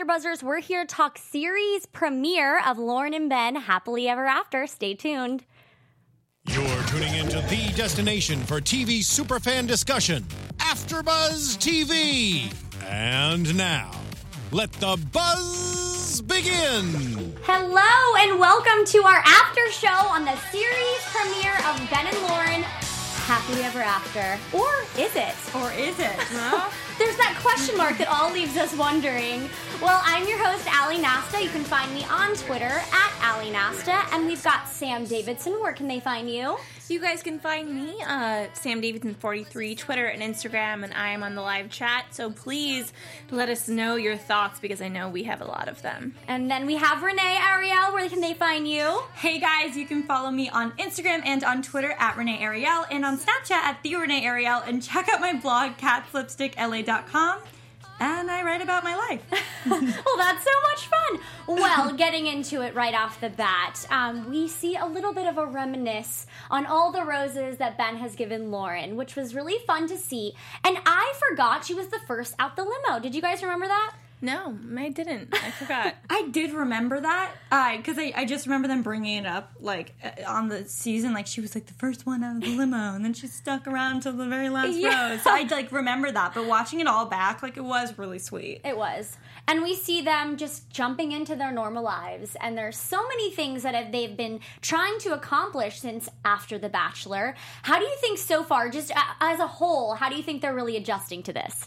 AfterBuzzers. We're here to talk series premiere of Lauren and Ben Happily Ever After. Stay tuned. You're tuning into the destination for TV superfan discussion, AfterBuzz TV. And now, let the buzz begin. Hello and welcome to our after show on the series premiere of Ben and Lauren Happily Ever After. Or is it? Or is it? There's that question mark that all leaves us wondering. Well, I'm your host, Ali Nasta. You can find me on Twitter at Ali Nasta. And we've got Sam Davidson. Where can they find you? You guys can find me, uh, Sam Davidson 43, Twitter and Instagram, and I am on the live chat. So please let us know your thoughts because I know we have a lot of them. And then we have Renee Ariel. Where can they find you? Hey guys, you can follow me on Instagram and on Twitter at Renee Ariel and on Snapchat at the Renee Ariel and check out my blog catslipstickla.com and I write about my life. well, that's so much fun. Well, getting into it right off the bat, um, we see a little bit of a reminisce on all the roses that Ben has given Lauren, which was really fun to see. And I forgot she was the first out the limo. Did you guys remember that? No, I didn't. I forgot. I did remember that because I, I just remember them bringing it up like uh, on the season. Like she was like the first one out of the limo, and then she stuck around until the very last Yeah. row. So I like remember that. But watching it all back, like it was really sweet. It was. And we see them just jumping into their normal lives. And there's so many things that have, they've been trying to accomplish since after The Bachelor. How do you think so far, just a- as a whole, how do you think they're really adjusting to this?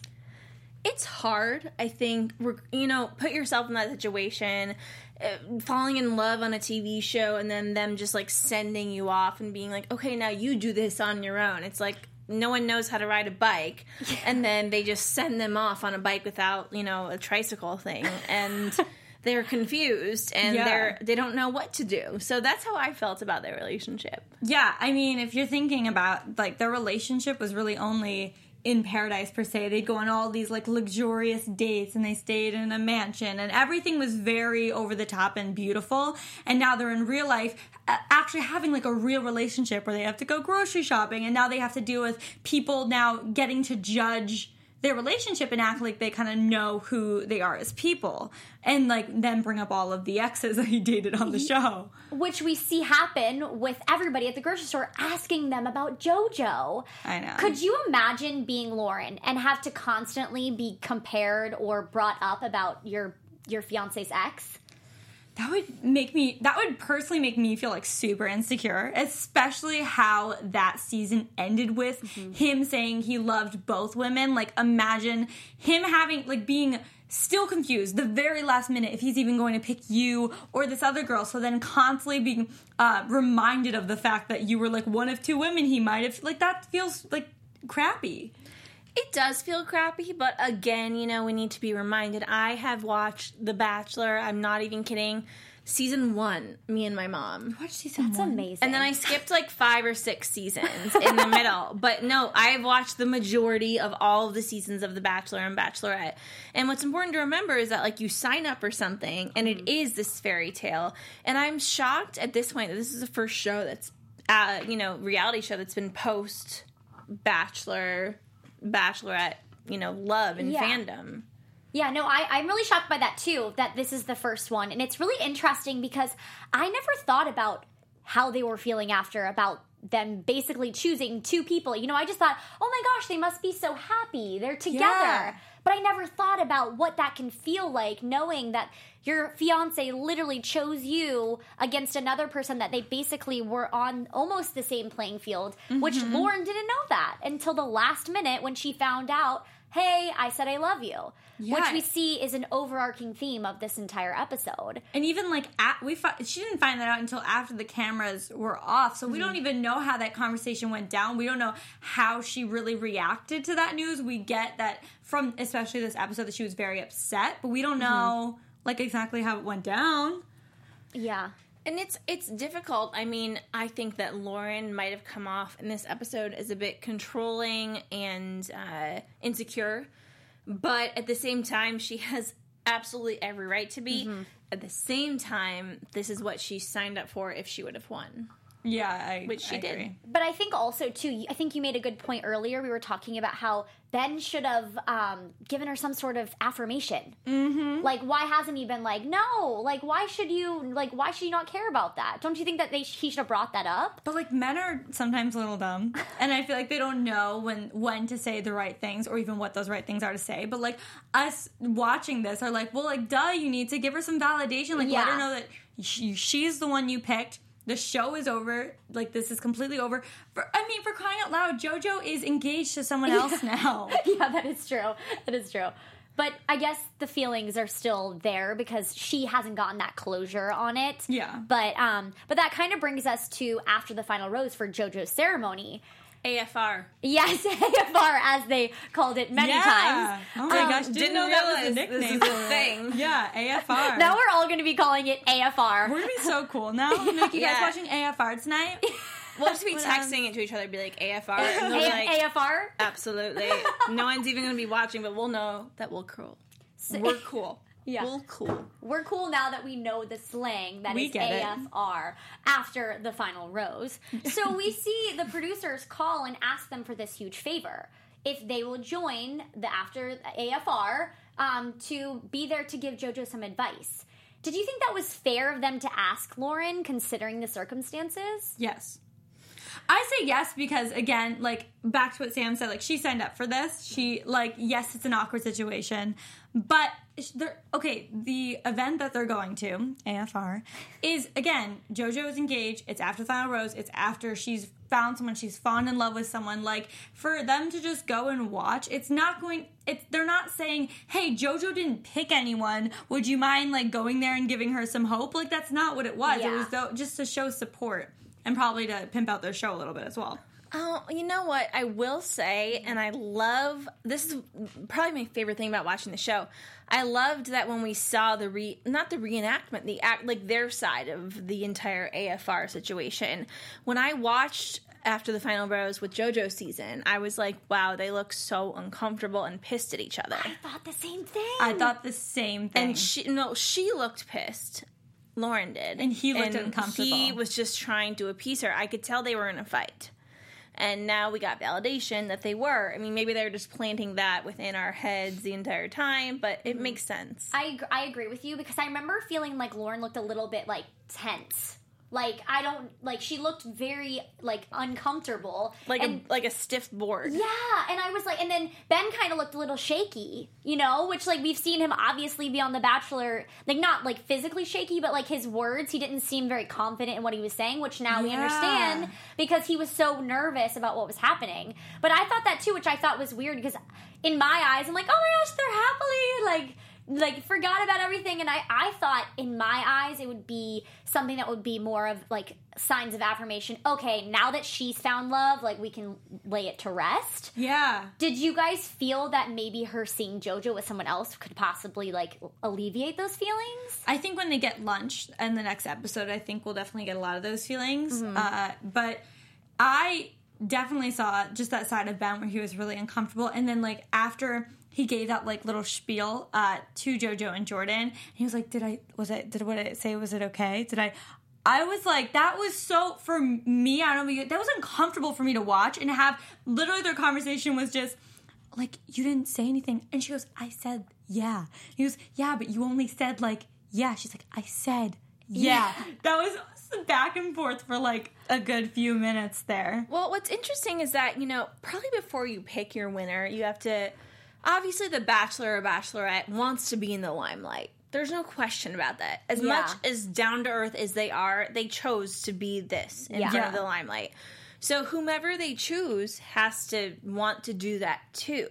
It's hard i think you know put yourself in that situation uh, falling in love on a tv show and then them just like sending you off and being like okay now you do this on your own. It's like no one knows how to ride a bike and then they just send them off on a bike without you know a tricycle thing and they're confused and Yeah. they're they don't know what to do. So that's how i felt about their relationship. Yeah, I mean, if you're thinking about like their relationship was really only in paradise per se. They'd go on all these like luxurious dates and they stayed in a mansion and everything was very over the top and beautiful. And now they're in real life actually having like a real relationship where they have to go grocery shopping and now they have to deal with people now getting to judge their relationship and act like they kind of know who they are as people and like then bring up all of the exes that he dated on the show. Which we see happen with everybody at the grocery store asking them about JoJo. I know. Could you imagine being Lauren and have to constantly be compared or brought up about your your fiance's ex? That would make me, that would personally make me feel like super insecure, especially how that season ended with him saying he loved both women. Like, imagine him having, like, being still confused the very last minute if he's even going to pick you or this other girl. So then constantly being uh, reminded of the fact that you were like one of two women he might have, like, that feels like crappy. It does feel crappy, but again, you know, we need to be reminded. I have watched The Bachelor. I'm not even kidding. Season one, me and my mom. Watch season That's amazing. And then I skipped like five or six seasons in the middle. But no, I've watched the majority of all of the seasons of The Bachelor and Bachelorette. And what's important to remember is that like you sign up for something and it is this fairy tale. And I'm shocked at this point that this is the first show that's, uh, you know, reality show that's been post Bachelor, Bachelorette, you know, love and Yeah. fandom. Yeah, no, I, I'm really shocked by that too, that this is the first one. And it's really interesting because I never thought about how they were feeling after, about them basically choosing two people. You know, I just thought, oh my gosh, they must be so happy. They're together. Yeah. But I never thought about what that can feel like knowing that your fiance literally chose you against another person that they basically were on almost the same playing field, which mm-hmm. Lauren didn't know that until the last minute when she found out, hey, I said I love you. Which we see is an overarching theme of this entire episode. And even like at, we, fi- she didn't find that out until after the cameras were off, so we don't mm-hmm. even know how that conversation went down. We don't know how she really reacted to that news. We get that from especially this episode that she was very upset, but we don't mm-hmm. know like exactly how it went down. Yeah. And it's it's difficult. I mean, I think that Lauren might have come off in this episode as a bit controlling and uh, insecure, but at the same time, she has absolutely every right to be. At the same time, this is what she signed up for if she would have won. Yeah, I, Which she I did. agree. But I think also too. I think you made a good point earlier. We were talking about how Ben should have um, given her some sort of affirmation. Mm-hmm. Like, why hasn't he been like, no? Like, why should you? Like, why should you not care about that? Don't you think that they he should have brought that up? But like men are sometimes a little dumb, and I feel like they don't know when when to say the right things or even what those right things are to say. But like us watching this are like, well, like duh, you need to give her some validation. Like let her know that she, she's the one you picked. The show is over. Like this is completely over. For, I mean, for crying out loud, JoJo is engaged to someone else now. yeah, that is true. That is true. But I guess the feelings are still there because she hasn't gotten that closure on it. Yeah. But um, but that kind of brings us to after the final rose for JoJo's ceremony. AFR. Yes, AFR as they called it many yeah. times. Oh my Um, gosh, didn't, know that was a realize this nickname. is a thing. Yeah, AFR. Now we're all going to be calling it AFR. We're gonna be so cool now. Make you guys watching AFR tonight. We'll just be texting it to each other, be like AFR, and be A- like, AFR. absolutely. No one's even going to be watching, but we'll know that we're cool. We're cool. Yeah. We're cool. We're cool now that we know the slang that is We it. AFR after the final rose. So we see the producers call and ask them for this huge favor. If they will join the after AFR um, to be there to give JoJo some advice. Did you think that was fair of them to ask Lauren, considering the circumstances? Yes. I say yes because again, like back to what Sam said, like she signed up for this. She like yes, it's an awkward situation, but they're okay. The event that they're going to AFR is again JoJo is engaged. It's after final rose. It's after she's found someone. She's fallen in love with someone. Like for them to just go and watch, it's not going. It's they're not saying, "Hey, JoJo didn't pick anyone. Would you mind like going there and giving her some hope?" Like that's not what it was. It was though just to show support and probably to pimp out their show a little bit as well. Oh, you know what? I will say, and I love this is probably my favorite thing about watching the show. I loved that when we saw the re not the reenactment, the act like their side of the entire AFR situation. When I watched after the final rose with JoJo season, I was like, wow, they look so uncomfortable and pissed at each other. I thought the same thing. I thought the same thing. And she no, she looked pissed. Lauren did, And he looked uncomfortable. He was just trying to appease her. I could tell they were in a fight, and now we got validation that they were. I mean, maybe they were just planting that within our heads the entire time, but it Mm-hmm. makes sense. I, I agree with you because I remember feeling like Lauren looked a little bit like tense. Like I don't like she looked very like uncomfortable. like and, a like a stiff board. yeah, and I was like, and then Ben kind of looked a little shaky, you know, which like we've seen him obviously be on The Bachelor, like not like physically shaky, but like his words, he didn't seem very confident in what he was saying, which now we understand because he was so nervous about what was happening. But I thought that too, which I thought was weird because in my eyes, I'm like, oh my gosh, they're happily like like forgot about everything and I, I thought in my eyes it would be something that would be more of like signs of affirmation okay now that she's found love like we can lay it to rest yeah. did you guys feel that maybe her seeing jojo with someone else could possibly like alleviate those feelings I think when they get lunch in the next episode, I think we'll definitely get a lot of those feelings. Mm-hmm. Uh, but I definitely saw just that side of Ben where he was really uncomfortable. And then, like, after he gave that, like, little spiel uh, to JoJo and Jordan, he was like, Did I, was it, did what it say? Was it okay? Did I, I was like, that was so, for me, I don't know, that was uncomfortable for me to watch and have literally their conversation was just, like, you didn't say anything. And she goes, I said, yeah. He goes, yeah, but you only said, like, yeah. She's like, I said, yeah. That was back and forth for like a good few minutes there. Well, what's interesting is that, you know, probably before you pick your winner, you have to. Obviously, the Bachelor or Bachelorette wants to be in the limelight. There's no question about that. As Yeah. much as down to earth as they are, they chose to be this in Yeah. front of the limelight. So, whomever they choose has to want to do that too.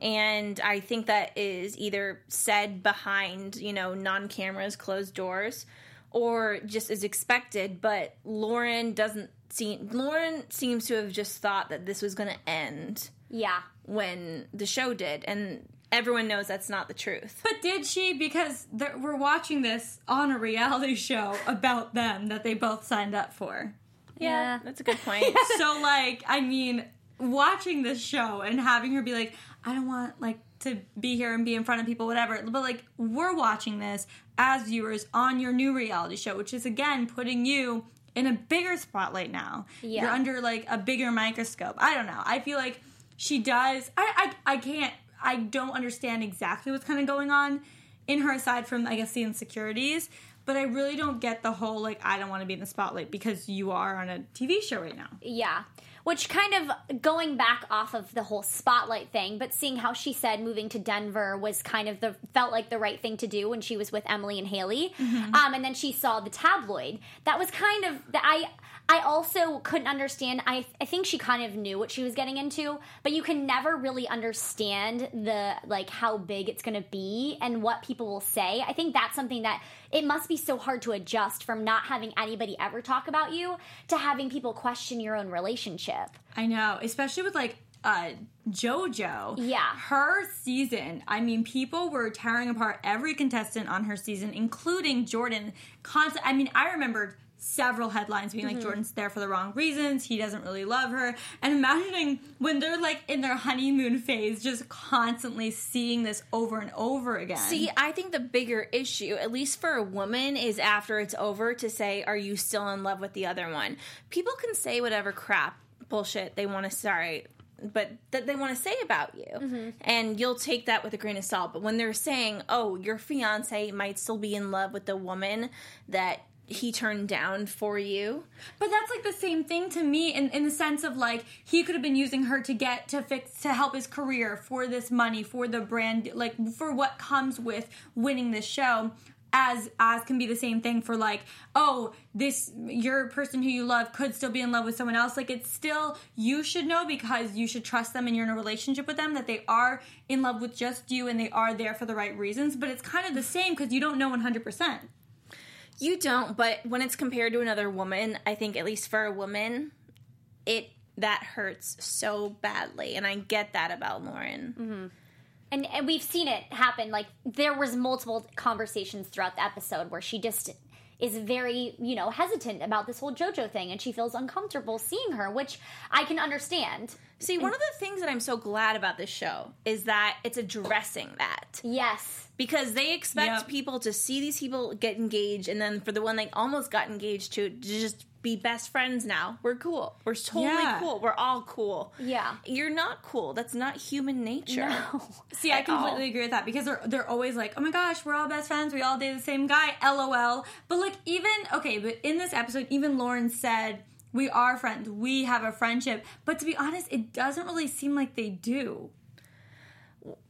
And I think that is either said behind, you know, non cameras, closed doors, or just is expected. But Lauren doesn't seem, Lauren seems to have just thought that this was going to end yeah when the show did. And everyone knows that's not the truth. But did she? Because they're- we're watching this on a reality show about them that they both signed up for. yeah That's a good point. so, like, I mean, watching this show and having her be like, I don't want, like, to be here and be in front of people, whatever. But, like, we're watching this as viewers on your new reality show, which is, again, putting you in a bigger spotlight now. Yeah. You're under like a bigger microscope. I don't know. I feel like she does. I I, I can't. I don't understand exactly what's kind of going on in her aside from I guess the insecurities. But I really don't get the whole like I don't want to be in the spotlight because you are on a TV show right now. Yeah. Which kind of going back off of the whole spotlight thing, but seeing how she said moving to Denver was kind of the felt like the right thing to do when she was with Emily and Haley. Um, and then she saw the tabloid. That was kind of the, I. I also couldn't understand. I I think she kind of knew what she was getting into, but you can never really understand the like how big it's going to be and what people will say. I think that's something that it must be so hard to adjust from not having anybody ever talk about you to having people question your own relationship. I know, especially with like uh JoJo. Yeah. Her season, I mean, people were tearing apart every contestant on her season, including Jordan. Constant I mean, I remembered several headlines being like Jordan's there for the wrong reasons, he doesn't really love her. And imagining when they're like in their honeymoon phase, just constantly seeing this over and over again. See, I think the bigger issue, at least for a woman, is after it's over to say, Are you still in love with the other one? People can say whatever crap bullshit they want to sorry but that they want to say about you. Mm-hmm. And you'll take that with a grain of salt. But when they're saying oh your fiance might still be in love with the woman that he turned down for you But that's like the same thing to me in, in the sense of like he could have been using her to get to fix to help his career for this money for the brand like for what comes with winning this show as as can be the same thing for like oh this your person who you love could still be in love with someone else. Like it's still you should know because you should trust them and you're in a relationship with them that they are in love with just you and they are there for the right reasons. But it's kind of the same because you don't know 100% You don't, but when it's compared to another woman, I think at least for a woman, it that hurts so badly, and I get that about Lauren. Mm-hmm. And, and we've seen it happen. Like there was multiple conversations throughout the episode where she just is very you know hesitant about this whole jojo thing and she feels uncomfortable seeing her which i can understand. See, one of the things that I'm so glad about this show is that it's addressing that. Yes. Because they expect Yep. people to see these people get engaged, and then for the one they almost got engaged to, to just be best friends now. We're cool. We're totally Yeah. cool. We're all cool. Yeah. You're not cool. That's not human nature. no See, I At all. completely agree with that because they're they're always like, "Oh my gosh, we're all best friends. We all date the same guy." LOL. But like even okay, but in this episode, even Lauren said, "We are friends. We have a friendship." But to be honest, it doesn't really seem like they do.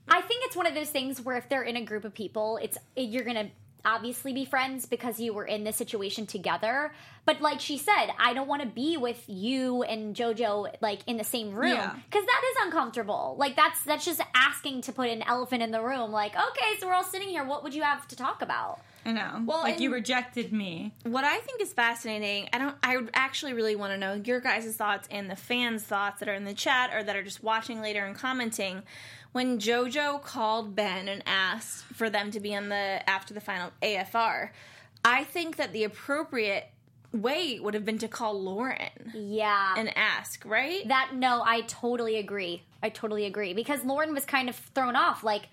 I think it's one of those things where if they're in a group of people, it's you're gonna obviously be friends because you were in this situation together. But like she said, I don't want to be with you and JoJo like in the same room Yeah. because that is uncomfortable. Like that's that's just asking to put an elephant in the room. Like okay, so we're all sitting here. What would you have to talk about? I know. Well, like you rejected me. What I think is fascinating, I don't I actually really want to know your guys' thoughts and the fans' thoughts that are in the chat or that are just watching later and commenting. When JoJo called Ben and asked for them to be on the after the final AFR, I think that the appropriate way would have been to call Lauren Yeah. and ask, right? That no, I totally agree. I totally agree because Lauren was kind of thrown off. Like,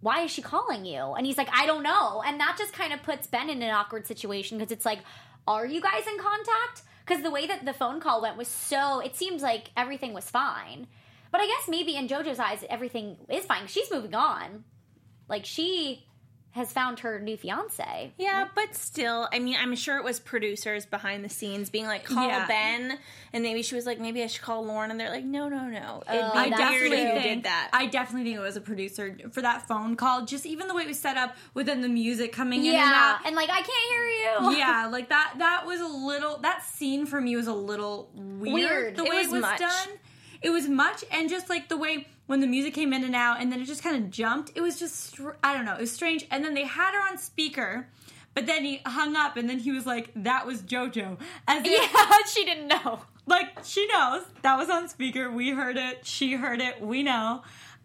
why is she calling you? And he's like, I don't know. And that just kind of puts Ben in an awkward situation because it's like, are you guys in contact? Because the way that the phone call went was so. It seems like everything was fine. But I guess maybe in JoJo's eyes, everything is fine. She's moving on. Like she has found her new fiance. Yeah, but still, I mean, I'm sure it was producers behind the scenes being like, call Yeah. Ben, and maybe she was like, maybe I should call Lauren, and they're like, no, no, no. It'd Oh, I definitely think did that. I definitely think it was a producer for that phone call. Just even the way it was set up within the music coming in and Yeah, out. and like I can't hear you. yeah, like that. That was a little. That scene for me was a little weird. Weird. The It way was it was much. done. It was much, and just like the way when the music came in and out, and then it just kind of jumped. It was just. I don't know. It was strange. And then they had her on speaker. But then he hung up, and then he was like, "That was JoJo," as if Yeah, she didn't know. like she knows that was on speaker. We heard it. She heard it. We know.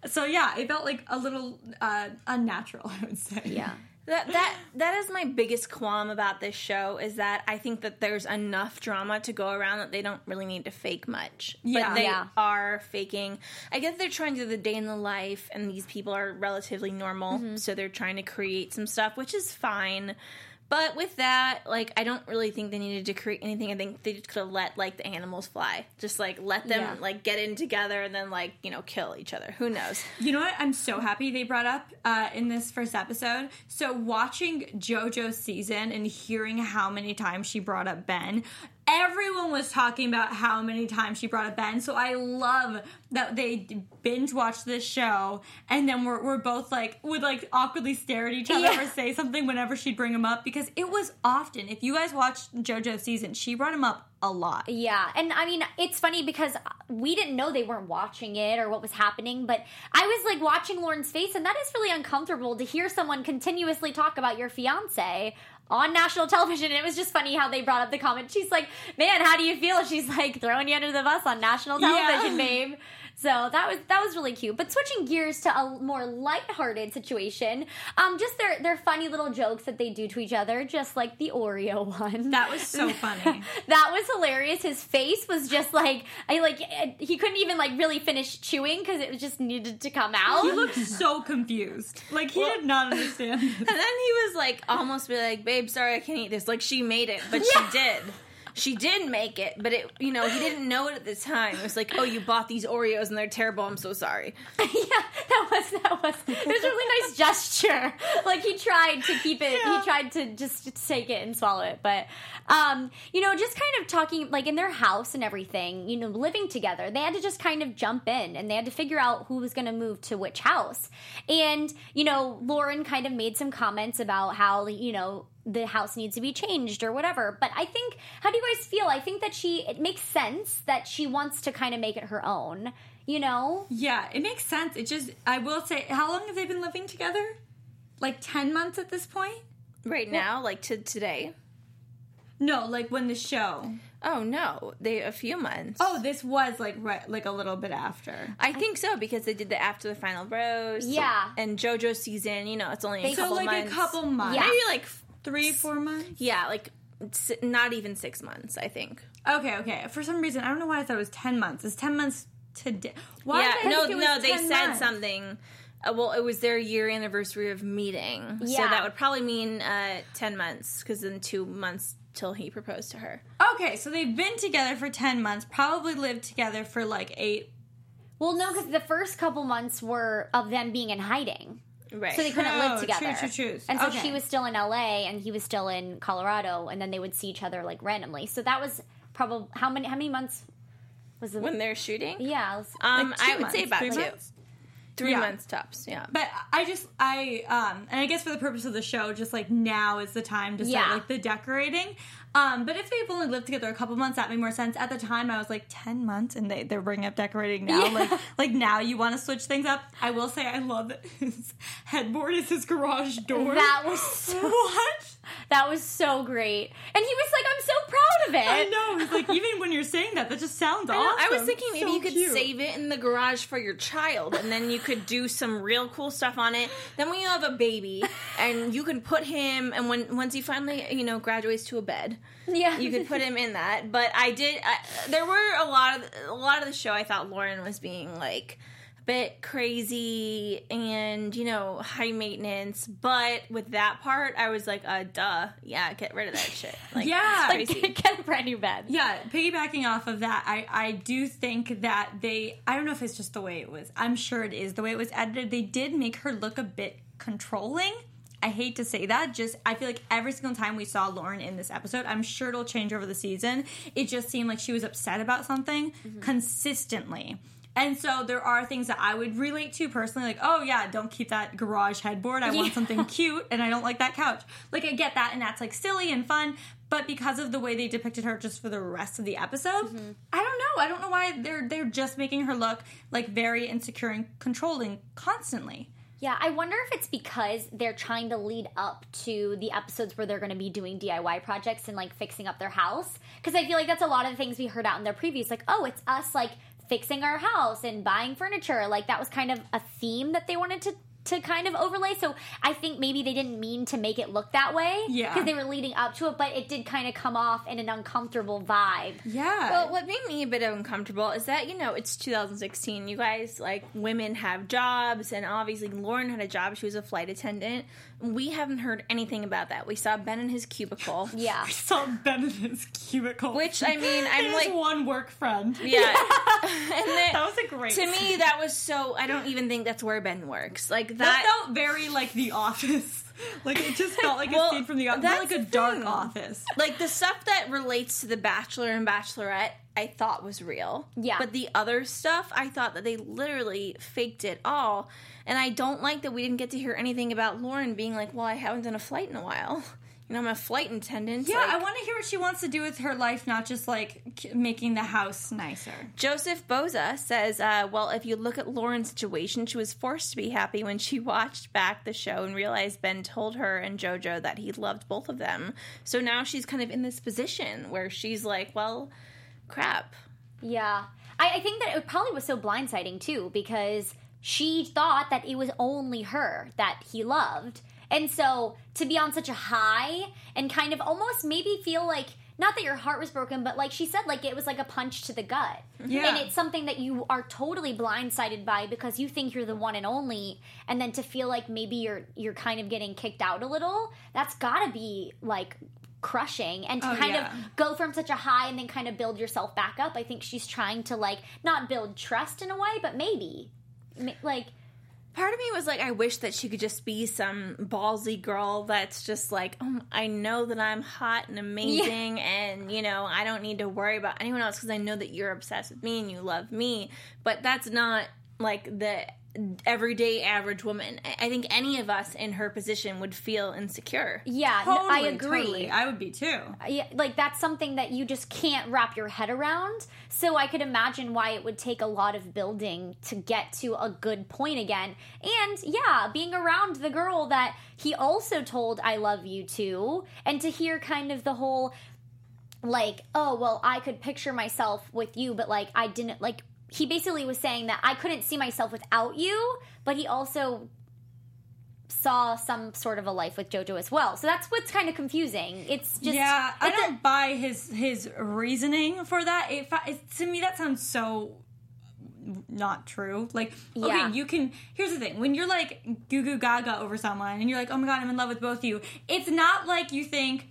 So yeah, it felt like a little uh, unnatural. I would say. Yeah. That that that is my biggest qualm about this show is that I think that there's enough drama to go around that they don't really need to fake much. Yeah. but they Yeah. are faking. I guess they're trying to do the day in the life, and these people are relatively normal, Mm-hmm. so they're trying to create some stuff, which is fine. But with that, like, I don't really think they needed to create anything. I think they just could have let like the animals fly, just like let them Yeah. like get in together and then like you know kill each other. Who knows? You know what? I'm so happy they brought up uh, in this first episode. So watching JoJo's season and hearing how many times she brought up Ben, everyone was talking about how many times she brought up Ben. So I love that they binge watched this show and then we're, we're both like would like awkwardly stare at each other Yeah. or say something whenever she'd bring him up because it was often. If you guys watched JoJo's season, she brought him up a lot. Yeah, and I mean, it's funny because we didn't know they weren't watching it or what was happening, but I was like watching Lauren's face, and that is really uncomfortable to hear someone continuously talk about your fiance on national television. And it was just funny how they brought up the comment. She's like, "Man, how do you feel?" She's like throwing you under the bus on national television, Yeah. babe. So that was that was really cute. But switching gears to a more lighthearted situation, um, just their their funny little jokes that they do to each other, just like the Oreo one. That was so funny. that was hilarious. His face was just like I like he couldn't even like really finish chewing because it just needed to come out. He looked so confused. Like he did not understand. And then he was like almost be like, "Babe, sorry, I can't eat this." Like she made it, but she did. She did make it, but it, you know, he didn't know it at the time. It was like, "Oh, you bought these Oreos and they're terrible. I'm so sorry." yeah, that was that was it was a really nice gesture. Like he tried to keep it. He tried to just take it and swallow it. But um, you know, just kind of talking like in their house and everything. You know, living together, they had to just kind of jump in and they had to figure out who was going to move to which house. And you know, Lauren kind of made some comments about how you know the house needs to be changed or whatever. But I think, how do you guys feel? I think that she, it makes sense that she wants to kind of make it her own, you know? Yeah, it makes sense. It just, I will say, how long have they been living together? Like 10 months at this point? Right now, like to today. No, like when the show. Oh no, they a few months. Oh, this was like right, like a little bit after. I think so because they did the after the final rose. Yeah. and JoJo season. You know, it's only a They- So couple like months. a couple months. Yeah. maybe like Three, four months? yeah, like not even six months. I think. Okay, okay. For some reason, I don't know why I thought it was 10 months. It's 10 months today? Why yeah, did I no, think it was no, they 10 said months? something. Uh, well, it was their year anniversary of meeting, so that would probably mean uh, ten months because then two months till he proposed to her. Okay, so they've been together for 10 months, probably lived together for like eight. Well, no, because the first couple months were of them being in hiding. Right. So they couldn't True, live together. true, true, true. And so Okay. she was still in LA and he was still in Colorado, and then they would see each other like randomly. So that was probably how many how many months was it? when they're shooting. yeah, was- Um, Like two I would say about three two, months? Three Yeah. months tops. Yeah. But I just I um and I guess for the purpose of the show, just like now is the time to start Yeah. like the decorating. Um, but if they've only lived together a couple months, that made more sense. At the time, I was like ten months, and they they're bringing up decorating now. Yeah. Like like now you want to switch things up. I will say I love that his headboard is his garage door. that was so, what? that was so great, and he was like, "I'm so proud of it." I know. Like even when you're saying that, that just sounds I, awesome. I was thinking maybe So you could cute. save it in the garage for your child, and then you could do some real cool stuff on it. Then when you have a baby, and you can put him, and when once he finally you know graduates to a bed, Yeah, you could put him in that. But I did. I, there were a lot of a lot of the show. I thought Lauren was being like bit crazy and you know high maintenance. But with that part, I was like, uh, duh, yeah, get rid of that shit. Like, Yeah. like, get a brand new bed. Yeah, piggybacking off of that, I, I do think that they, I don't know if it's just the way it was, I'm sure it is, the way it was edited, they did make her look a bit controlling. I hate to say that, just, I feel like every single time we saw Lauren in this episode, I'm sure it'll change over the season, it just seemed like she was upset about something consistently. And so there are things that I would relate to personally, like, oh yeah, don't keep that garage headboard. I want something cute, and I don't like that couch. Like I get that, and that's like silly and fun. But because of the way they depicted her just for the rest of the episode, Mm-hmm. I don't know. I don't know why they're they're just making her look like very insecure and controlling constantly. Yeah, I wonder if it's because they're trying to lead up to the episodes where they're going to be doing DIY projects and like fixing up their house. Because I feel like that's a lot of the things we heard out in their previews. Like, oh, it's us like fixing our house and buying furniture. Like that was kind of a theme that they wanted to to kind of overlay. So I think maybe they didn't mean to make it look that way. Yeah. Because they were leading up to it, but it did kind of come off in an uncomfortable vibe. Yeah. Well, what made me a bit uncomfortable is that you know it's 2016. You guys like women have jobs, and obviously Lauren had a job. She was a flight attendant, we haven't heard anything about that. We saw Ben in his cubicle. Yeah. We saw Ben in his cubicle. Which, I mean, I'm His like- one work friend. Yeah. and then, That was a great to me, that was so. I don't even think that's where Ben works. Like That that. felt very like The Office. Like it just felt like Well, a scene from The Office, that's like a dark thing. office. like the stuff that relates to the Bachelor and Bachelorette, I thought was real. Yeah. But the other stuff, I thought that they literally faked it all. And I don't like that we didn't get to hear anything about Lauren being like, "Well, I haven't done a flight in a while." You know, I'm a flight attendant. Yeah, Like, I want to hear what she wants to do with her life, not just like making the house nicer. Joseph Boza says, uh, well, if you look at Lauren's situation, she was forced to be happy when she watched back the show and realized Ben told her and JoJo that he loved both of them. So now she's kind of in this position where she's like, well, crap. Yeah. I, I think that it probably was so blindsiding too because she thought that it was only her that he loved. And so to be on such a high and kind of almost maybe feel like not that your heart was broken, but like she said, like it was like a punch to the gut. Yeah. And it's something that you are totally blindsided by because you think you're the one and only, and then to feel like maybe you're you're kind of getting kicked out a little, that's gotta be like crushing and to Oh, kind yeah. of go from such a high and then kind of build yourself back up. I think she's trying to like not build trust in a way, but maybe Ma- like Part of me was like, I wish that she could just be some ballsy girl that's just like, oh, I know that I'm hot and amazing, and you know, I don't need to worry about anyone else because I know that you're obsessed with me and you love me. But that's not like the everyday average woman. I I think any of us in her position would feel insecure. yeah, n- I Totally, agree. totally. I would be too. yeah, like that's something that you just can't wrap your head around. So I could imagine why it would take a lot of building to get to a good point again. And yeah, being around the girl that he also told I love you to and to hear kind of the whole like, oh, well, I could picture myself with you, but like I didn't like he basically was saying that I couldn't see myself without you, but he also saw some sort of a life with JoJo as well. So that's what's kind of confusing. It's just yeah, I it's a- don't buy his his reasoning for that. It, it, to me, that sounds so not true. Like, Yeah. okay, you can. Here's the thing: when you're like goo goo gaga over someone, and you're like, "Oh my god, I'm in love with both of you," it's not like you think,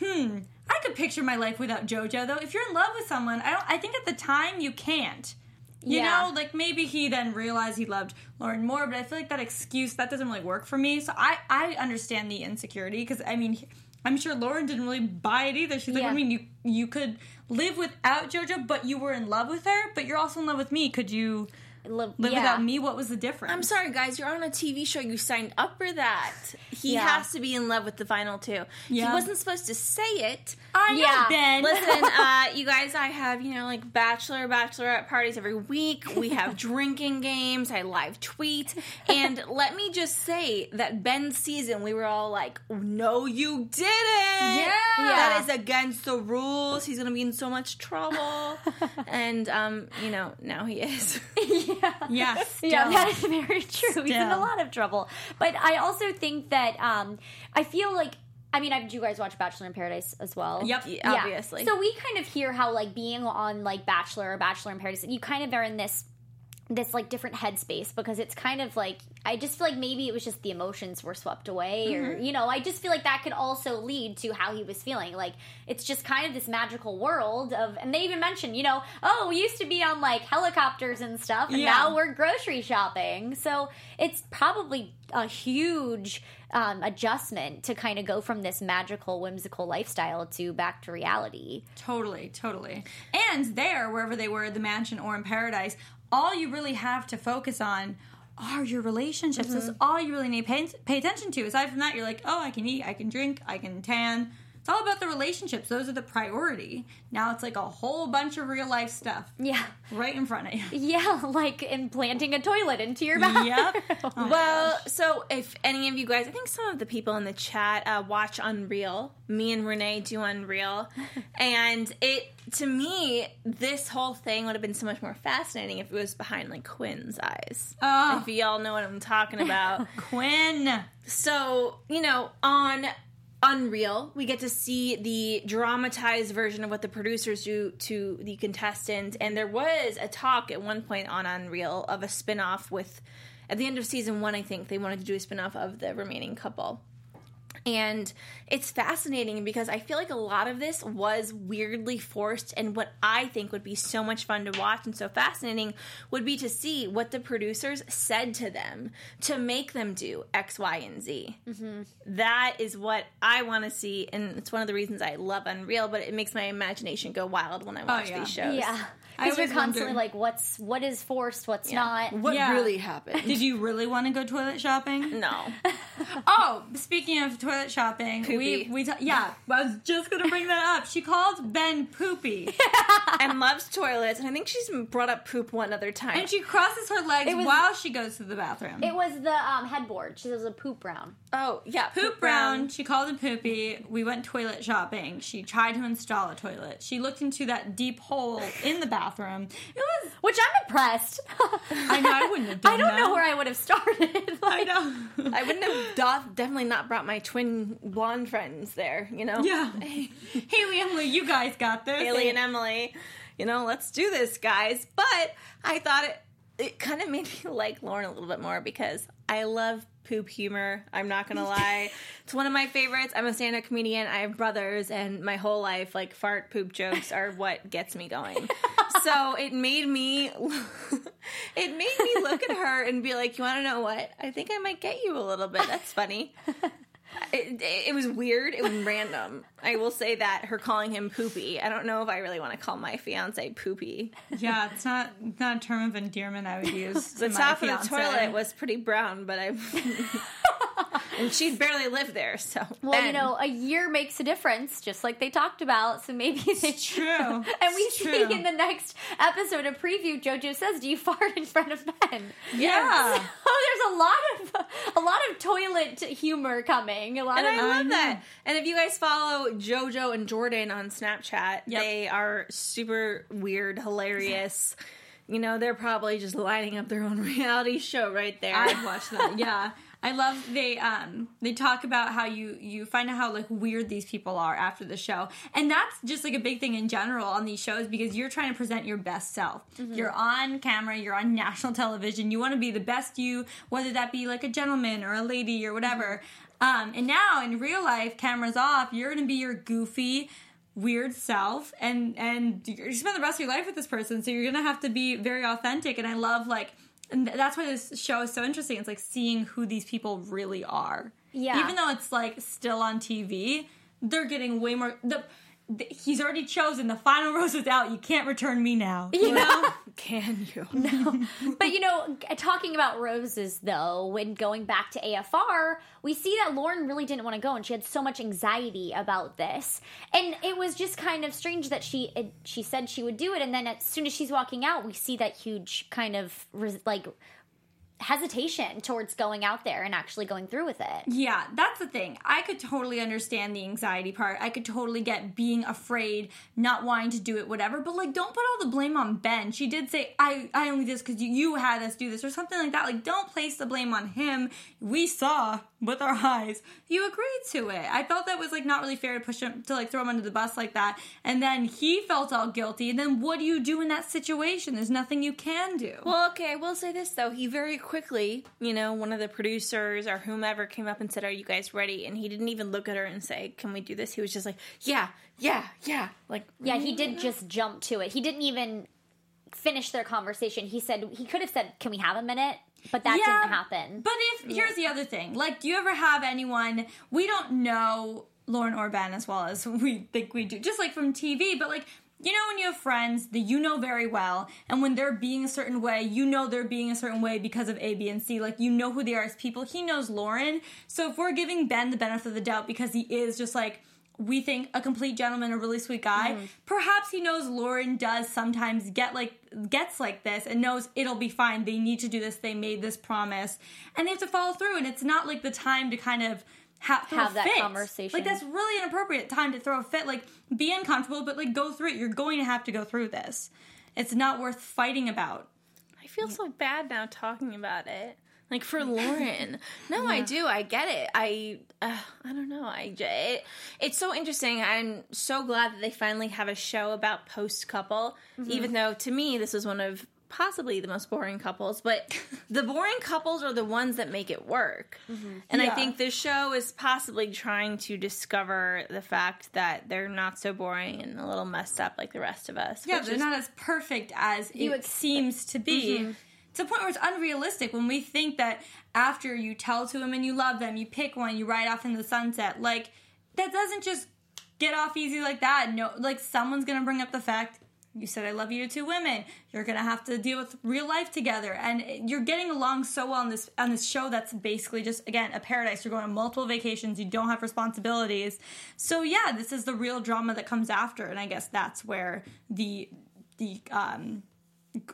"Hmm, I could picture my life without JoJo." Though, if you're in love with someone, I don't. I think at the time you can't. You Yeah. know, like maybe he then realized he loved Lauren more, but I feel like that excuse that doesn't really work for me. So I I understand the insecurity because I mean I'm sure Lauren didn't really buy it either. She's like, I mean, you you could live without JoJo, but you were in love with her, but you're also in love with me. Could you live, live yeah. without me? What was the difference? I'm sorry, guys. You're on a TV show. You signed up for that. He Yeah. has to be in love with the final two. He wasn't supposed to say it. I Yeah. Ben. Listen, uh, you guys, I have, you know, like bachelor, bachelorette parties every week. We have drinking games. I live tweet. And let me just say that Ben's season, we were all like, no, you didn't. Yeah. That is against the rules. He's going to be in so much trouble. and, um, you know, now he is. Yeah. Yes. Yeah, still. that is very true. He's in a lot of trouble. But I also think that um, I feel like I mean, I, do you guys watch Bachelor in Paradise as well? Yep. Yeah. Obviously. So we kind of hear how like being on like Bachelor or Bachelor in Paradise, you kind of are in this this like different headspace because it's kind of like I just feel like maybe it was just the emotions were swept away or Mm-hmm. you know I just feel like that could also lead to how he was feeling like it's just kind of this magical world of and they even mentioned you know oh we used to be on like helicopters and stuff and Yeah. now we're grocery shopping so it's probably a huge um, adjustment to kind of go from this magical whimsical lifestyle to back to reality Totally, totally. And there, wherever they were, the mansion or in paradise, all you really have to focus on are your relationships. That's mm-hmm. all you really need to pay, pay attention to. Aside from that, you're like, oh, I can eat, I can drink, I can tan. It's all about the relationships. Those are the priority. Now it's like a whole bunch of real life stuff yeah right in front of you. Yeah, like implanting a toilet into your bathroom. Yep. Oh, Well, so if any of you guys, I think some of the people in the chat uh, watch Unreal. Me and Renee do Unreal, and it to me, this whole thing would have been so much more fascinating if it was behind like Quinn's eyes. Oh. If y'all know what I'm talking about. Quinn. so you know on. Unreal, we get to see the dramatized version of what the producers do to the contestants, and there was a talk at one point on Unreal of a spin off with, at the end of season one, I think they wanted to do a spin off of the remaining couple. And it's fascinating because I feel like a lot of this was weirdly forced. And what I think would be so much fun to watch and so fascinating would be to see what the producers said to them to make them do X, Y, and Z. Mm-hmm. That is what I want to see. And it's one of the reasons I love Unreal, but it makes my imagination go wild when I oh, watch yeah. these shows. Yeah. I Because you're constantly wonder- like, what's what is forced, what's not. What Yeah. really happened? Did you really want to go toilet shopping? no. Oh, speaking of toilet shopping, we Poopy. we ta- yeah, I was just gonna bring that up. She called Ben poopy, and loves toilets. And I think she's brought up poop one other time. and she crosses her legs was- while she goes to the bathroom. It was the um, headboard. She was a poop brown. oh, yeah. Poop Brown. She called him Poopy. We went toilet shopping. She tried to install a toilet. She looked into that deep hole in the bathroom. It was. Which I'm impressed. I know. I wouldn't have done I don't that. know where I would have started. I know. I wouldn't have do- definitely not brought my twin blonde friends there, you know? yeah. Haley, Emily, you guys got this. Haley and Emily, you know, let's do this, guys. But I thought it it kind of made me like Lauren a little bit more because I love poop humor. I'm not gonna lie. It's one of my favorites. I'm a stand-up comedian. I have brothers and my whole life, like fart poop jokes are what gets me going. so it made me it made me look at her and be like, You wanna know what? I think I might get you a little bit. That's funny. It, it was weird. It was random. I will say that her calling him poopy. I don't know if I really want to call my fiance poopy. Yeah, it's not not a term of endearment I would use. The to my top of the toilet was pretty brown, but I and she'd barely lived there. So well, you know, a year makes a difference, just like they talked about. So maybe they True. And we It's see true. in the next episode a preview, JoJo says, "Do you fart in front of men?" Yeah. Oh, there's a lot of a lot of toilet humor coming. A lot And of I love that. And if you guys follow JoJo and Jordan on Snapchat, Yep. they are super weird, hilarious. You know, they're probably just lining up their own reality show right there. I'd watch that. Yeah. I love they um they talk about how you you find out how like weird these people are after the show. And that's just like a big thing in general on these shows because you're trying to present your best self. You're on camera, you're on national television. You want to be the best you, whether that be like a gentleman or a lady or whatever. Um and now in real life, cameras off, you're going to be your goofy weird self and and you spend the rest of your life with this person so you're gonna have to be very authentic and i love like and th- that's why this show is so interesting it's like seeing who these people really are Yeah. even though it's like still on tv they're getting way more the, the he's already chosen. The final rose is out. You can't return me now. You know? Can you? No. but you know, talking about roses though, when going back to AFR, we see that Lauren really didn't want to go, and she had so much anxiety about this, and it was just kind of strange that she she said she would do it, and then as soon as she's walking out, we see that huge kind of res, like hesitation towards going out there and actually going through with it. Yeah, that's the thing. I could totally understand the anxiety part. I could totally get being afraid, not wanting to do it, whatever. But like, don't put all the blame on Ben. She did say, "I I only did this because you, you had us do this" or something like that. Like, don't place the blame on him. We saw with our eyes. You agreed to it. I felt that was like not really fair to push him to like throw him under the bus like that. And then he felt all guilty. And then what do you do in that situation? There's nothing you can do. Well, okay, I will say this though. He very quickly, you know, one of the producers or whomever came up and said, Are you guys ready? And he didn't even look at her and say, Can we do this? He was just like, Yeah, yeah, yeah. Like, Yeah, he did just jump to it. He didn't even finish their conversation. He said he could have said, "Can we have a minute?" But that Yeah, didn't happen. But if here's the other thing, like, do you ever have anyone we don't know Lauren or Ben as well as we think we do, just like from TV, but like. You know when you have friends that you know very well, and when they're being a certain way, you know they're being a certain way because of A, B, and C. Like you know who they are as people. He knows Lauren. So if we're giving Ben the benefit of the doubt because he is just like we think a complete gentleman, a really sweet guy, mm-hmm. perhaps he knows Lauren does sometimes get like gets like this and knows it'll be fine. They need to do this. They made this promise, and they have to follow through. And it's not like the time to kind of ha- throw Have a that fit. conversation. Like that's really inappropriate time to throw a fit. Like be uncomfortable, but like go through it. You're going to have to go through this. It's not worth fighting about. I feel so bad now talking about it. Like for Lauren, no, I do. I get it. I, uh, I don't know. I it, it's so interesting. I'm so glad that they finally have a show about post couple. Even though to me, this was one of possibly the most boring couples, but the boring couples are the ones that make it work. And I think this show is possibly trying to discover the fact that they're not so boring and a little messed up like the rest of us. Yeah, they're is- not as perfect as it seems to be. Mm-hmm. To the point where it's unrealistic when we think that after you tell two women you love them, you pick one, you ride off in the sunset. Like that doesn't just get off easy like that. No, like someone's gonna bring up the fact you said I love you to two women. You're gonna have to deal with real life together, and you're getting along so well on this on this show that's basically just again a paradise. You're going on multiple vacations. You don't have responsibilities, so yeah, this is the real drama that comes after, and I guess that's where the the um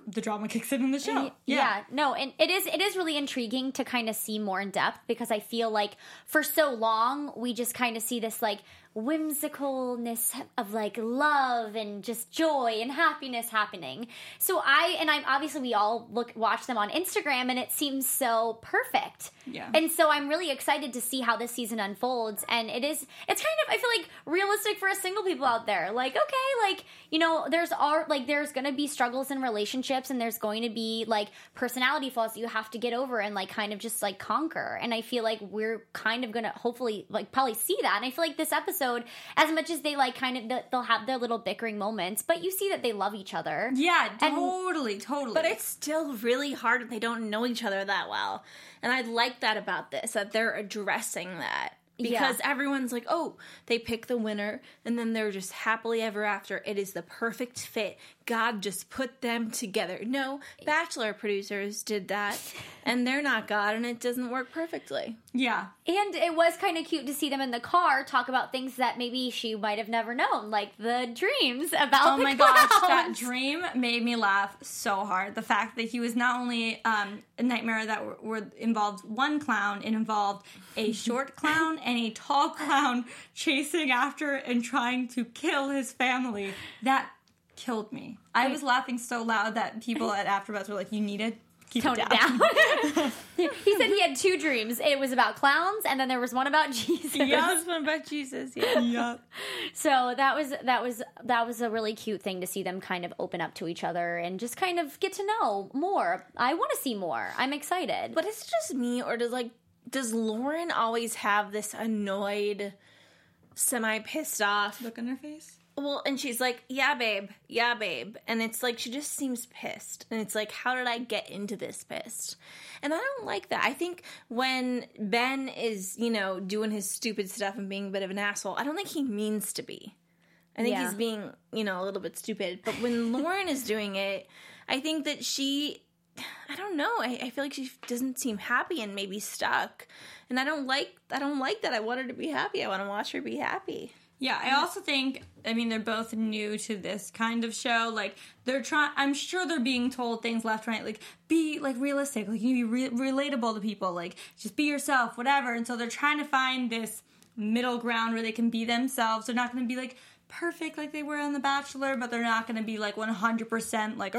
the drama kicks in in the show. yeah. no and it is it is really intriguing to kind of see more in depth because i feel like for so long we just kind of see this like whimsicalness of like love and just joy and happiness happening. So i and i'm obviously we all look watch them on instagram and it seems so perfect. Yeah. and so i'm really excited to see how this season unfolds and it is it's kind of i feel like realistic for us single people out there. Like okay like you know there's art like there's gonna be struggles in relationships and there's going to be like personality flaws that you have to get over and like kind of just like conquer. And i feel like we're kind of gonna hopefully like probably see that. And i feel like this episode as much as they like kind of they'll have their little bickering moments but you see that they love each other yeah, And- totally, totally. But it's still really hard that they don't know each other that well. And I like that about this, that they're addressing that. Because everyone's like, oh, they pick the winner and then they're just happily ever after. It is the perfect fit. God just put them together. No, Bachelor producers did that and they're not God and it doesn't work perfectly. yeah, And it was kind of cute to see them in the car talk about things that maybe she might have never known, like the dreams about Oh the my gosh, that dream made me laugh so hard. The fact that he was not only um, a nightmare that were, were involved one clown, it involved a short clown and a tall clown chasing after and trying to kill his family. That killed me. I was laughing so loud that people at AfterBuzz were like, "You need to keep Tone it it down." down. he said he had two dreams. It was about clowns, and then there was one about Jesus. Yeah, this one about Jesus. Yeah. yeah. So that was that was that was a really cute thing to see them kind of open up to each other and just kind of get to know more. I want to see more. I'm excited. But is it just me, or does like does Lauren always have this annoyed, semi pissed off? Look on her face. Well, and she's like, "Yeah, babe, yeah, babe," and it's like she just seems pissed, and it's like, "How did I get into this pissed?" And I don't like that. I think when Ben is, you know, doing his stupid stuff and being a bit of an asshole, I don't think he means to be. I think Yeah. he's being, you know, a little bit stupid. But when Lauren is doing it, I think that she, I don't know. I, I feel like she doesn't seem happy and maybe stuck. And I don't like, I don't like that. I want her to be happy. I want to watch her be happy. Yeah, I also think I mean they're both new to this kind of show. Like they're trying. I'm sure they're being told things left, right. Like be like realistic. Like you be re- relatable to people. Like just be yourself, whatever. And so they're trying to find this middle ground where they can be themselves. They're not going to be like perfect like they were on The Bachelor, but they're not going to be like 100% like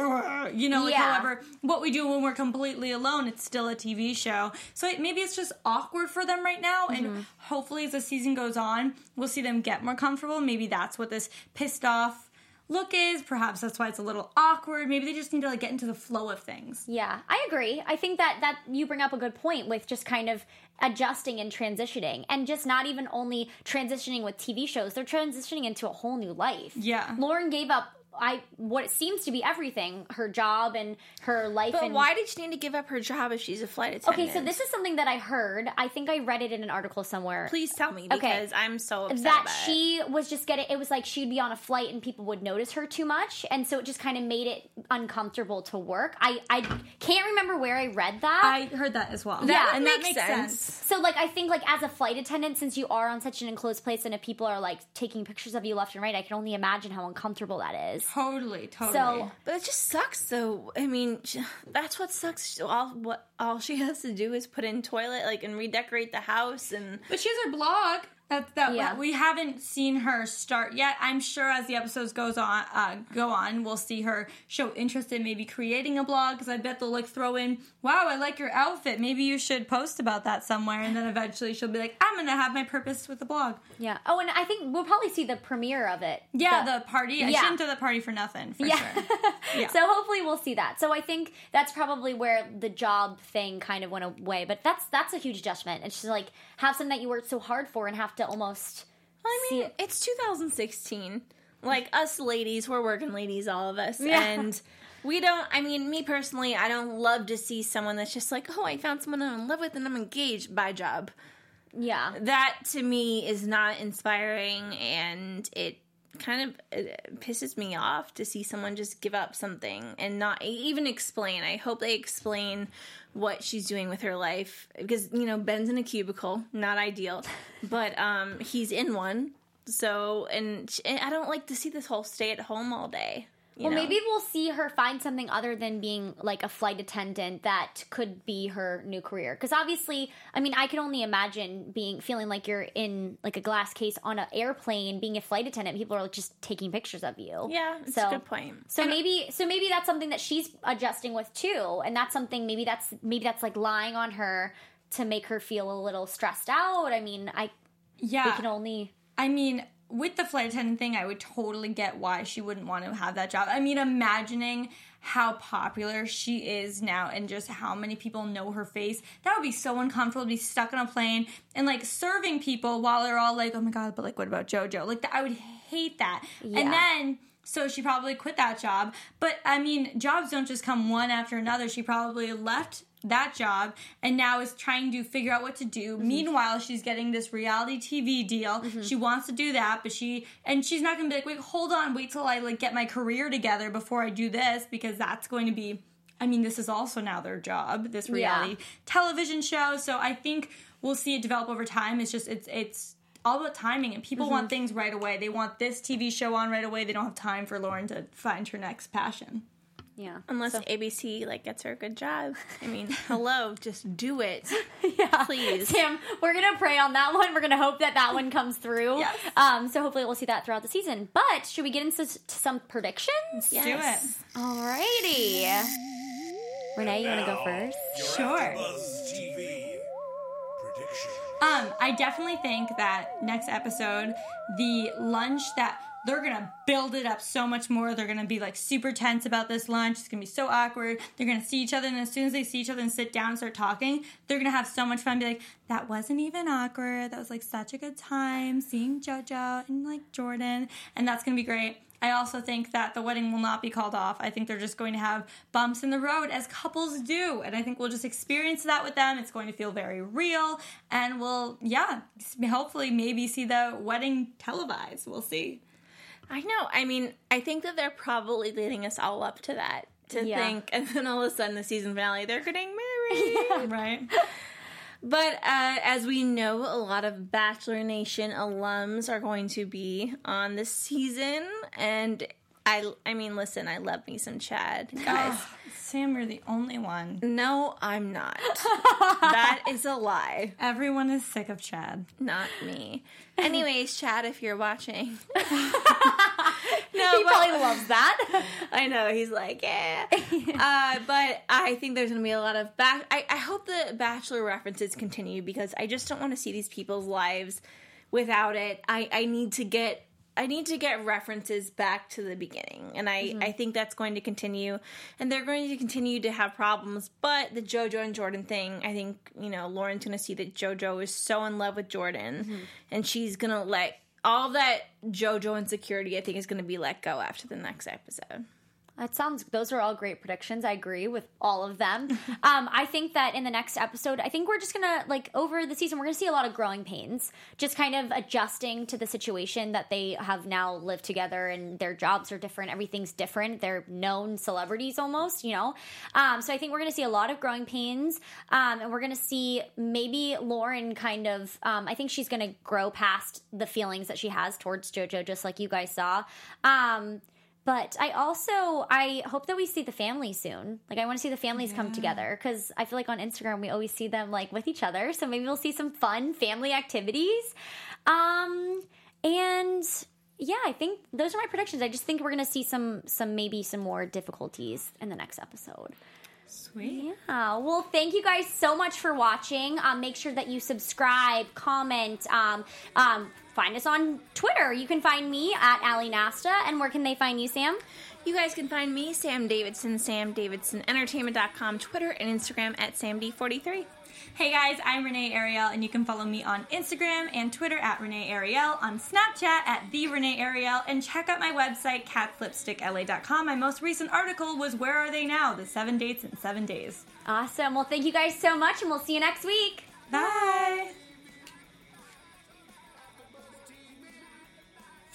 you know. Like Yeah. however, what we do when we're completely alone, it's still a TV show. So it, maybe it's just awkward for them right now, and mm-hmm. hopefully as the season goes on, we'll see them get more comfortable. Maybe that's what this pissed off look is. Perhaps that's why it's a little awkward. Maybe they just need to like get into the flow of things. Yeah, I agree. I think that that you bring up a good point with just kind of adjusting and transitioning and just not even only transitioning with TV shows, they're transitioning into a whole new life. Yeah. Lauren gave up I what it seems to be everything, her job and her life But and why did she need to give up her job if she's a flight attendant? Okay, so this is something that I heard. I think I read it in an article somewhere. Please tell me Okay. because I'm so upset that about it. she was just getting it was like she'd be on a flight and people would notice her too much and so it just kind of made it uncomfortable to work i i can't remember where i read that I heard that as well. Yeah, and would that makes sense. sense. so like i think like as a flight attendant since you are on such an enclosed place and if people are like taking pictures of you left and right i can only imagine how uncomfortable that is Totally, totally. so But it just sucks. though. I mean, that's what sucks. All what all she has to do is put in toilet, like, and redecorate the house, and but she has her blog. That's that. Yeah. We haven't seen her start yet. I'm sure as the episodes goes on, uh, go on, we'll see her show interest in maybe creating a blog. Because I bet they'll like throw in, "Wow, I like your outfit. Maybe you should post about that somewhere." And then eventually she'll be like, "I'm gonna have my purpose with the blog." Yeah. Oh, and I think we'll probably see the premiere of it. Yeah, the, party. I Yeah. shouldn't throw the party for nothing. For Yeah. sure. Yeah. So hopefully we'll see that. So I think that's probably where the job thing kind of went away. But that's that's a huge adjustment. It's just like have something that you worked so hard for and have to almost. I see mean, it. it's 2016. Like us ladies, we're working ladies, all of us, Yeah. and we don't. I mean, me personally, I don't love to see someone that's just like, oh, I found someone I'm in love with and I'm engaged by job. Yeah. That to me is not inspiring, and it kind of it pisses me off to see someone just give up something and not even explain. I hope they explain what she's doing with her life because you know Ben's in a cubicle, not ideal, but um he's in one. So and, and I don't like to see this whole stay at home all day. Well, know? maybe we'll see her find something other than being like a flight attendant that could be her new career. Because obviously, I mean, I can only imagine being feeling like you're in like a glass case on an airplane, being a flight attendant. People are like, just taking pictures of you. Yeah, it's So- a good point. So maybe, so maybe that's something that she's adjusting with too, and that's something maybe that's maybe that's like lying on her to make her feel a little stressed out. I mean, I yeah. we can only I mean, with the flight attendant thing, I would totally get why she wouldn't want to have that job. I mean, imagining how popular she is now and just how many people know her face, that would be so uncomfortable to be stuck on a plane and like serving people while they're all like, oh my God, but like, what about JoJo? Like, I would hate that. Yeah. And then. So she probably quit that job. But I mean, jobs don't just come one after another. She probably left that job and now is trying to figure out what to do. Mm-hmm. Meanwhile, she's getting this reality TV deal. She wants to do that, but she and she's not going to be like, "Wait, hold on, wait till I like get my career together before I do this because that's going to be I mean, this is also now their job, this reality television show. So I think we'll see it develop over time. It's just it's it's all about timing and people want things right away. They want this TV show on right away. They don't have time for Lauren to find her next passion. yeah. Unless ABC like gets her a good job. I mean, hello, just do it, yeah. please. Sam, we're gonna pray on that one. We're gonna hope that that one comes through. Yes. Um, so hopefully we'll see that throughout the season. But should we get into s- to some predictions? Yes. All righty, Renee, you want to go first? Sure. Um, I definitely think that next episode, the lunch that they're gonna build it up so much more. They're gonna be like super tense about this lunch. It's gonna be so awkward. They're gonna see each other, and as soon as they see each other and sit down and start talking, they're gonna have so much fun. Be like, that wasn't even awkward. That was like such a good time seeing JoJo and like Jordan, and that's gonna be great. I also think that the wedding will not be called off. I think they're just going to have bumps in the road as couples do. And I think we'll just experience that with them. It's going to feel very real. And we'll, yeah, hopefully maybe see the wedding televised. We'll see. I know. I mean, I think that they're probably leading us all up to that. To Yeah. think, and then all of a sudden, the season finale, they're getting married. Right? But uh, as we know, a lot of Bachelor Nation alums are going to be on this season, and I, I mean, listen, I love me some Chad, guys. Sam, you're the only one. no, I'm not. that is a lie. Everyone is sick of Chad. Not me. Anyways, Chad, if you're watching, He probably loves that. I know he's like, yeah. uh, but I think there's going to be a lot of back. I, I hope the Bachelor references continue because I just don't want to see these people's lives without it. I, I need to get. I need to get references back to the beginning, and I, I think that's going to continue, and they're going to continue to have problems. But the JoJo and Jordan thing, I think you know Lauren's going to see that JoJo is so in love with Jordan, and she's going to let all that JoJo insecurity. I think is going to be let go after the next episode. That sounds. Those are all great predictions. I agree with all of them. um, I think that in the next episode, I think we're just gonna like over the season, we're gonna see a lot of growing pains, just kind of adjusting to the situation that they have now lived together, and their jobs are different. Everything's different. They're known celebrities almost, you know. Um, so I think we're gonna see a lot of growing pains, um, and we're gonna see maybe Lauren kind of. Um, I think she's gonna grow past the feelings that she has towards JoJo, just like you guys saw. But I also I hope that we see the family soon. Like I want to see the families come together because I feel like on Instagram we always see them like with each other. So maybe we'll see some fun family activities. Um, and yeah, I think those are my predictions. I just think we're gonna see some some maybe some more difficulties in the next episode. Sweet. Yeah. Well, thank you guys so much for watching. Um, make sure that you subscribe, comment, um, um, find us on Twitter. You can find me at Ali Nasta. And where can they find you, Sam? You guys can find me, Sam Davidson, samdavidsonentertainment.com, Twitter and Instagram at samd43. Hey guys, I'm Renee Ariel, and you can follow me on Instagram and Twitter at Renee Ariel, on Snapchat at the Renee Ariel, and check out my website, catslipstickla.com. My most recent article was Where Are They Now? The Seven Dates in Seven Days. Awesome. Well, thank you guys so much, and we'll see you next week. Bye.